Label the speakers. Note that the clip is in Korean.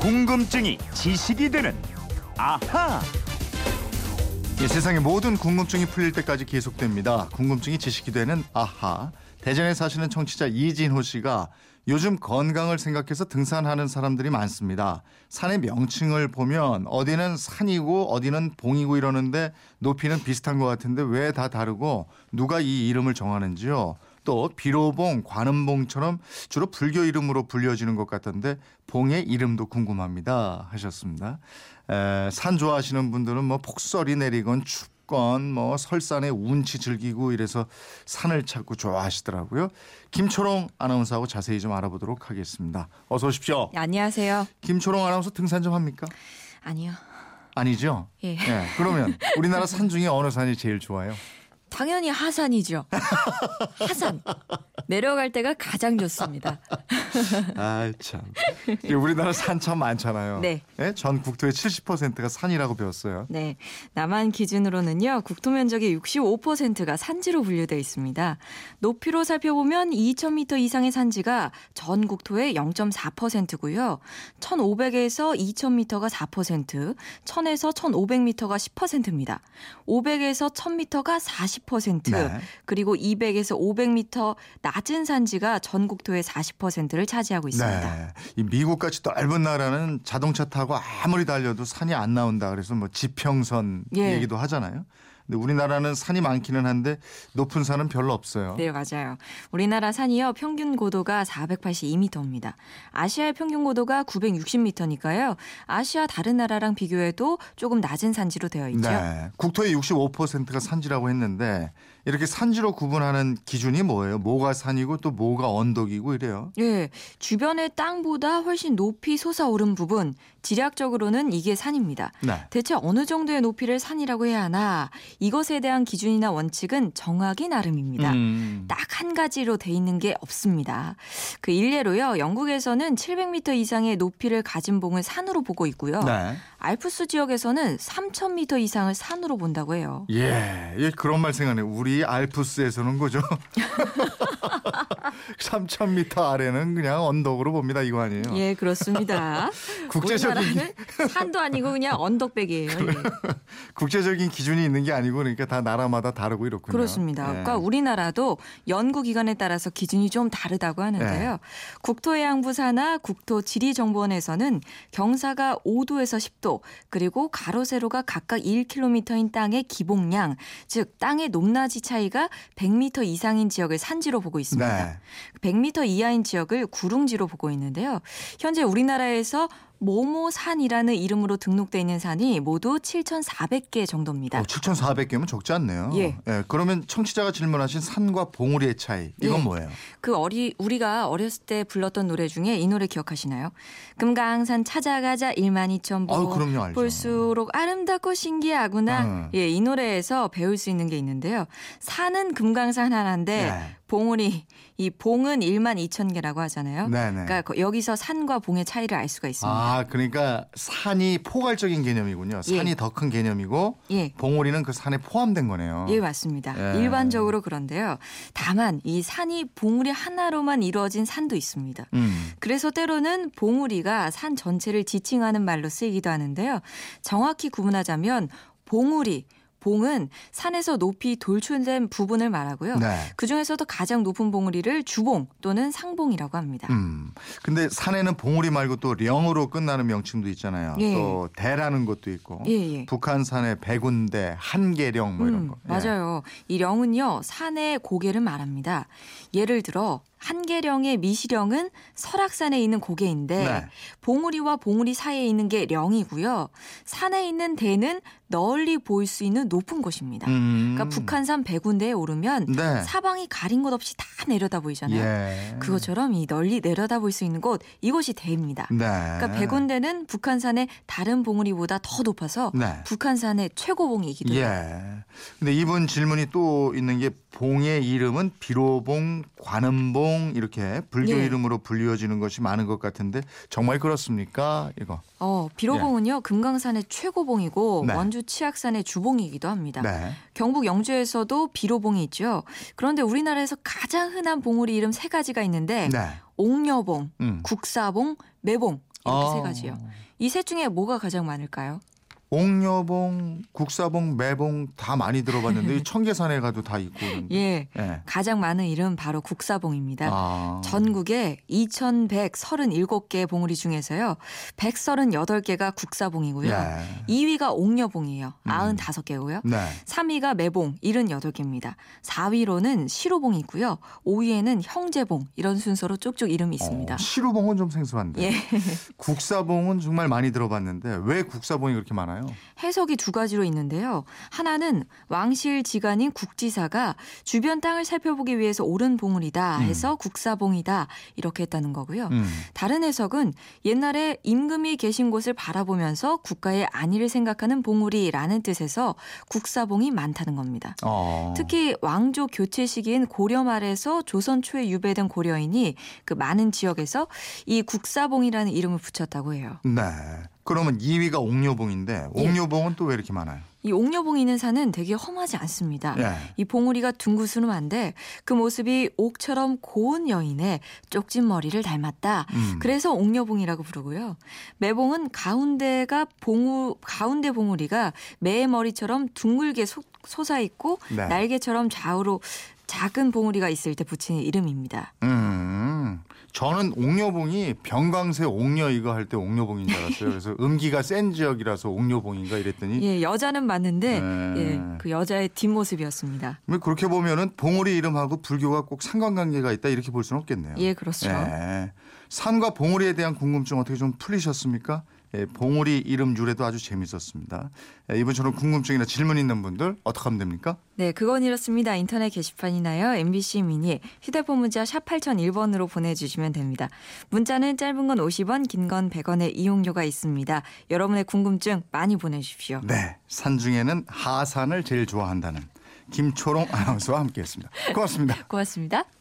Speaker 1: 궁금증이 지식이 되는 아하.
Speaker 2: 예, 세상의 모든 궁금증이 풀릴 때까지 계속됩니다. 궁금증이 지식이 되는 아하. 대전에 사시는 청취자 이진호 씨가 요즘 건강을 생각해서 등산하는 사람들이 많습니다. 산의 명칭을 보면 어디는 산이고 어디는 봉이고 이러는데 높이는 비슷한 것 같은데 왜 다 다르고 누가 이 이름을 정하는지요? 또 비로봉, 관음봉처럼 주로 불교 이름으로 불려지는 것 같던데 봉의 이름도 궁금합니다 하셨습니다. 에, 산 좋아하시는 분들은 뭐 폭설이 내리건 춥건 뭐 설산에 운치 즐기고 이래서 산을 찾고 좋아하시더라고요. 김초롱 아나운서하고 자세히 좀 알아보도록 하겠습니다. 어서 오십시오.
Speaker 3: 네, 안녕하세요.
Speaker 2: 김초롱 아나운서 등산 좀 합니까?
Speaker 3: 아니요.
Speaker 2: 아니죠?
Speaker 3: 예.
Speaker 2: 예, 그러면 우리나라 산 중에 어느 산이 제일 좋아요?
Speaker 3: 당연히 하산이죠. 하산. 내려갈 때가 가장 좋습니다.
Speaker 2: 아 참. 예, 우리나라 산 참 많잖아요.
Speaker 3: 네.
Speaker 2: 예? 전 국토의 70%가 산이라고 배웠어요.
Speaker 3: 네. 남한 기준으로는요, 국토 면적의 65%가 산지로 분류되어 있습니다. 높이로 살펴보면 2,000m 이상의 산지가 전 국토의 0.4%고요. 1,500에서 2,000m가 4%, 1,000에서 1,500m가 10%입니다. 500에서 1,000m가 40%,
Speaker 2: 네.
Speaker 3: 그리고 200에서 500m 낮은 산지가 전 국토의 40%를 차지하고 있습니다.
Speaker 2: 네. 이 미국같이 넓은 나라는 자동차 타고 아무리 달려도 산이 안 나온다. 그래서 뭐 지평선
Speaker 3: 예.
Speaker 2: 얘기도 하잖아요. 근데 우리나라는 산이 많기는 한데 높은 산은 별로 없어요.
Speaker 3: 네, 맞아요. 우리나라 산이요, 평균 고도가 482m입니다. 아시아의 평균 고도가 960m니까요. 아시아 다른 나라랑 비교해도 조금 낮은 산지로 되어 있죠.
Speaker 2: 네. 국토의 65%가 산지라고 했는데 이렇게 산지로 구분하는 기준이 뭐예요? 뭐가 산이고 또 뭐가 언덕이고 이래요.
Speaker 3: 예, 주변의 땅보다 훨씬 높이 솟아오른 부분, 지략적으로는 이게 산입니다.
Speaker 2: 네.
Speaker 3: 대체 어느 정도의 높이를 산이라고 해야 하나? 이것에 대한 기준이나 원칙은 정하기 나름입니다.
Speaker 2: 음.
Speaker 3: 딱한 가지로 돼 있는 게 없습니다. 그 일례로요, 영국에서는 700m 이상의 높이를 가진 봉을 산으로 보고 있고요.
Speaker 2: 네.
Speaker 3: 알프스 지역에서는 3,000m 이상을 산으로 본다고 해요.
Speaker 2: 예, 예, 그런 말 생각나요. 우리 알프스에서는 그죠? 3,000m 아래는 그냥 언덕으로 봅니다. 이거 아니에요?
Speaker 3: 예, 그렇습니다.
Speaker 2: 국제적인
Speaker 3: 산도 아니고 그냥 언덕백이에요. 예.
Speaker 2: 국제적인 기준이 있는 게 아니고 그러니까 다 나라마다 다르고 이렇군요.
Speaker 3: 그렇습니다.
Speaker 2: 예.
Speaker 3: 그러니까 우리나라도 연구 기관에 따라서 기준이 좀 다르다고 하는데요.
Speaker 2: 네.
Speaker 3: 국토해양부사나 국토지리정보원에서는 경사가 5도에서 10도, 그리고 가로 세로가 각각 1km인 땅의 기봉량, 즉 땅의 높낮이 차이가 100m 이상인 지역을 산지로 보고 있습니다.
Speaker 2: 네.
Speaker 3: 100m 이하인 지역을 구릉지로 보고 있는데요. 현재 우리나라에서 모모산이라는 이름으로 등록돼 있는 산이 모두 7,400개 정도입니다.
Speaker 2: 어, 7,400개면 적지 않네요.
Speaker 3: 예.
Speaker 2: 그러면 청취자가 질문하신 산과 봉우리의 차이 이건
Speaker 3: 예.
Speaker 2: 뭐예요?
Speaker 3: 그 어리 우리가 어렸을 때 불렀던 노래 중에 이 노래 기억하시나요? 금강산 찾아가자 1만 2천
Speaker 2: 아유,
Speaker 3: 보
Speaker 2: 그럼요, 알죠.
Speaker 3: 볼수록 아름답고 신기하구나.
Speaker 2: 음.
Speaker 3: 예, 이 노래에서 배울 수 있는 게 있는데요. 산은 금강산 하나인데
Speaker 2: 네.
Speaker 3: 봉우리 이 봉은 1만 2천 개라고 하잖아요.
Speaker 2: 네네.
Speaker 3: 그러니까 거- 여기서 산과 봉의 차이를 알 수가 있습니다.
Speaker 2: 아, 그러니까 산이 포괄적인 개념이군요. 산이
Speaker 3: 예.
Speaker 2: 더큰 개념이고
Speaker 3: 예.
Speaker 2: 봉우리는 그 산에 포함된 거네요.
Speaker 3: 예, 맞습니다.
Speaker 2: 예.
Speaker 3: 일반적으로 그런데요. 다만 이 산이 봉우리 하나로만 이루어진 산도 있습니다.
Speaker 2: 음.
Speaker 3: 그래서 때로는 봉우리가 산 전체를 지칭하는 말로 쓰이기도 하는데요. 정확히 구분하자면 봉우리, 봉은 산에서 높이 돌출된 부분을 말하고요.
Speaker 2: 네.
Speaker 3: 그 중에서도 가장 높은 봉우리를 주봉 또는 상봉이라고 합니다.
Speaker 2: 음. 근데 산에는 봉우리 말고 또 령으로 끝나는 명칭도 있잖아요.
Speaker 3: 예.
Speaker 2: 또 대라는 것도 있고.
Speaker 3: 예, 예.
Speaker 2: 북한산의 백운대, 한계령 뭐 이런
Speaker 3: 음,
Speaker 2: 거. 예.
Speaker 3: 맞아요. 이 령은요, 산의 고개를 말합니다. 예를 들어, 한계령의 미시령은 설악산에 있는 고개인데
Speaker 2: 네.
Speaker 3: 봉우리와 봉우리 사이에 있는 게 령이고요. 산에 있는 대는 널리 보일 수 있는 높은 곳입니다.
Speaker 2: 음.
Speaker 3: 그러니까 북한산 백운대에 오르면
Speaker 2: 네.
Speaker 3: 사방이 가린 곳 없이 다 내려다 보이잖아요.
Speaker 2: 예.
Speaker 3: 그것처럼 이 널리 내려다 볼 수 있는 곳 이곳이 대입니다.
Speaker 2: 네.
Speaker 3: 그러니까 백운대는 북한산의 다른 봉우리보다 더 높아서
Speaker 2: 네.
Speaker 3: 북한산의 최고봉이기도 해요.
Speaker 2: 예. 근데 이분 질문이 또 있는 게 봉의 이름은 비로봉, 관음봉 이렇게 불교
Speaker 3: 예.
Speaker 2: 이름으로 불리워지는 것이 많은 것 같은데 정말 그렇습니까? 이거.
Speaker 3: 어, 비로봉은요 금강산의 최고봉이고
Speaker 2: 네.
Speaker 3: 원주 치악산의 주봉이기도 합니다.
Speaker 2: 네.
Speaker 3: 경북 영주에서도 비로봉이 있죠. 그런데 우리나라에서 가장 흔한 봉우리 이름 세 가지가 있는데
Speaker 2: 네.
Speaker 3: 옥녀봉,
Speaker 2: 음.
Speaker 3: 국사봉, 매봉 이렇게
Speaker 2: 아.
Speaker 3: 세 가지요. 이 셋 중에 뭐가 가장 많을까요?
Speaker 2: 옥녀봉, 국사봉, 매봉 다 많이 들어봤는데 이 청계산에 가도 다 있고.
Speaker 3: 예.
Speaker 2: 예.
Speaker 3: 가장 많은 이름 바로 국사봉입니다.
Speaker 2: 아.
Speaker 3: 전국에 2,137개 봉우리 중에서요. 138개가 국사봉이고요.
Speaker 2: 예.
Speaker 3: 2위가 옥녀봉이에요.
Speaker 2: 음.
Speaker 3: 95개고요.
Speaker 2: 네.
Speaker 3: 3위가 매봉 78개입니다. 4위로는 시로봉이 있고요. 5위에는 형제봉 이런 순서로 쭉쭉 이름이 있습니다.
Speaker 2: 어, 시루봉은 좀 생소한데.
Speaker 3: 예.
Speaker 2: 국사봉은 정말 많이 들어봤는데 왜 국사봉이 그렇게 많아요?
Speaker 3: 해석이 두 가지로 있는데요. 하나는 왕실 지간인 국지사가 주변 땅을 살펴보기 위해서 옳은 봉우리다 해서 국사봉이다 이렇게 했다는 거고요.
Speaker 2: 음.
Speaker 3: 다른 해석은 옛날에 임금이 계신 곳을 바라보면서 국가의 안위를 생각하는 봉우리라는 뜻에서 국사봉이 많다는 겁니다.
Speaker 2: 어.
Speaker 3: 특히 왕조 교체 시기인 고려 말에서 조선 초에 유배된 고려인이 그 많은 지역에서 이 국사봉이라는 이름을 붙였다고 해요.
Speaker 2: 네. 그러면 2위가 옥녀봉인데
Speaker 3: 예.
Speaker 2: 옥녀봉은 또왜 이렇게 많아요?
Speaker 3: 이 옥녀봉이 있는 산은 되게 험하지 않습니다.
Speaker 2: 예.
Speaker 3: 이 봉우리가 둥그스름한데 그 모습이 옥처럼 고운 여인의 쪽진 머리를 닮았다.
Speaker 2: 음.
Speaker 3: 그래서 옥녀봉이라고 부르고요. 매봉은 가운데가 봉우 가운데 봉우리가 매의 머리처럼 둥글게 솟- 솟아 있고
Speaker 2: 네.
Speaker 3: 날개처럼 좌우로 작은 봉우리가 있을 때 붙이는 이름입니다.
Speaker 2: 음. 저는 옥녀봉이 병강세 옥녀 이거 할 때 옥녀봉인 줄 알았어요. 그래서 음기가 센 지역이라서 옥녀봉인가 이랬더니
Speaker 3: 예, 여자는 맞는데
Speaker 2: 네.
Speaker 3: 예, 그 여자의 뒷모습이었습니다.
Speaker 2: 뭐 그렇게 보면은 봉우리 이름하고 불교가 꼭 상관관계가 있다 이렇게 볼 수는 없겠네요.
Speaker 3: 예, 그렇죠.
Speaker 2: 예. 산과 봉우리에 대한 궁금증 어떻게 좀 풀리셨습니까? 예, 봉우리 이름 유래도 아주 재밌었습니다. 예, 이번처럼 궁금증이나 질문 있는 분들 어떻게 하면 됩니까?
Speaker 3: 네, 그건 이렇습니다. 인터넷 게시판이나요. MBC 미니 휴대폰 문자 샵 8001번으로 보내주시면 됩니다. 문자는 짧은 건 50원, 긴 건 100원의 이용료가 있습니다. 여러분의 궁금증 많이 보내주십시오.
Speaker 2: 네, 산 중에는 하산을 제일 좋아한다는 김초롱 아나운서와 함께했습니다. 고맙습니다.
Speaker 3: 고맙습니다.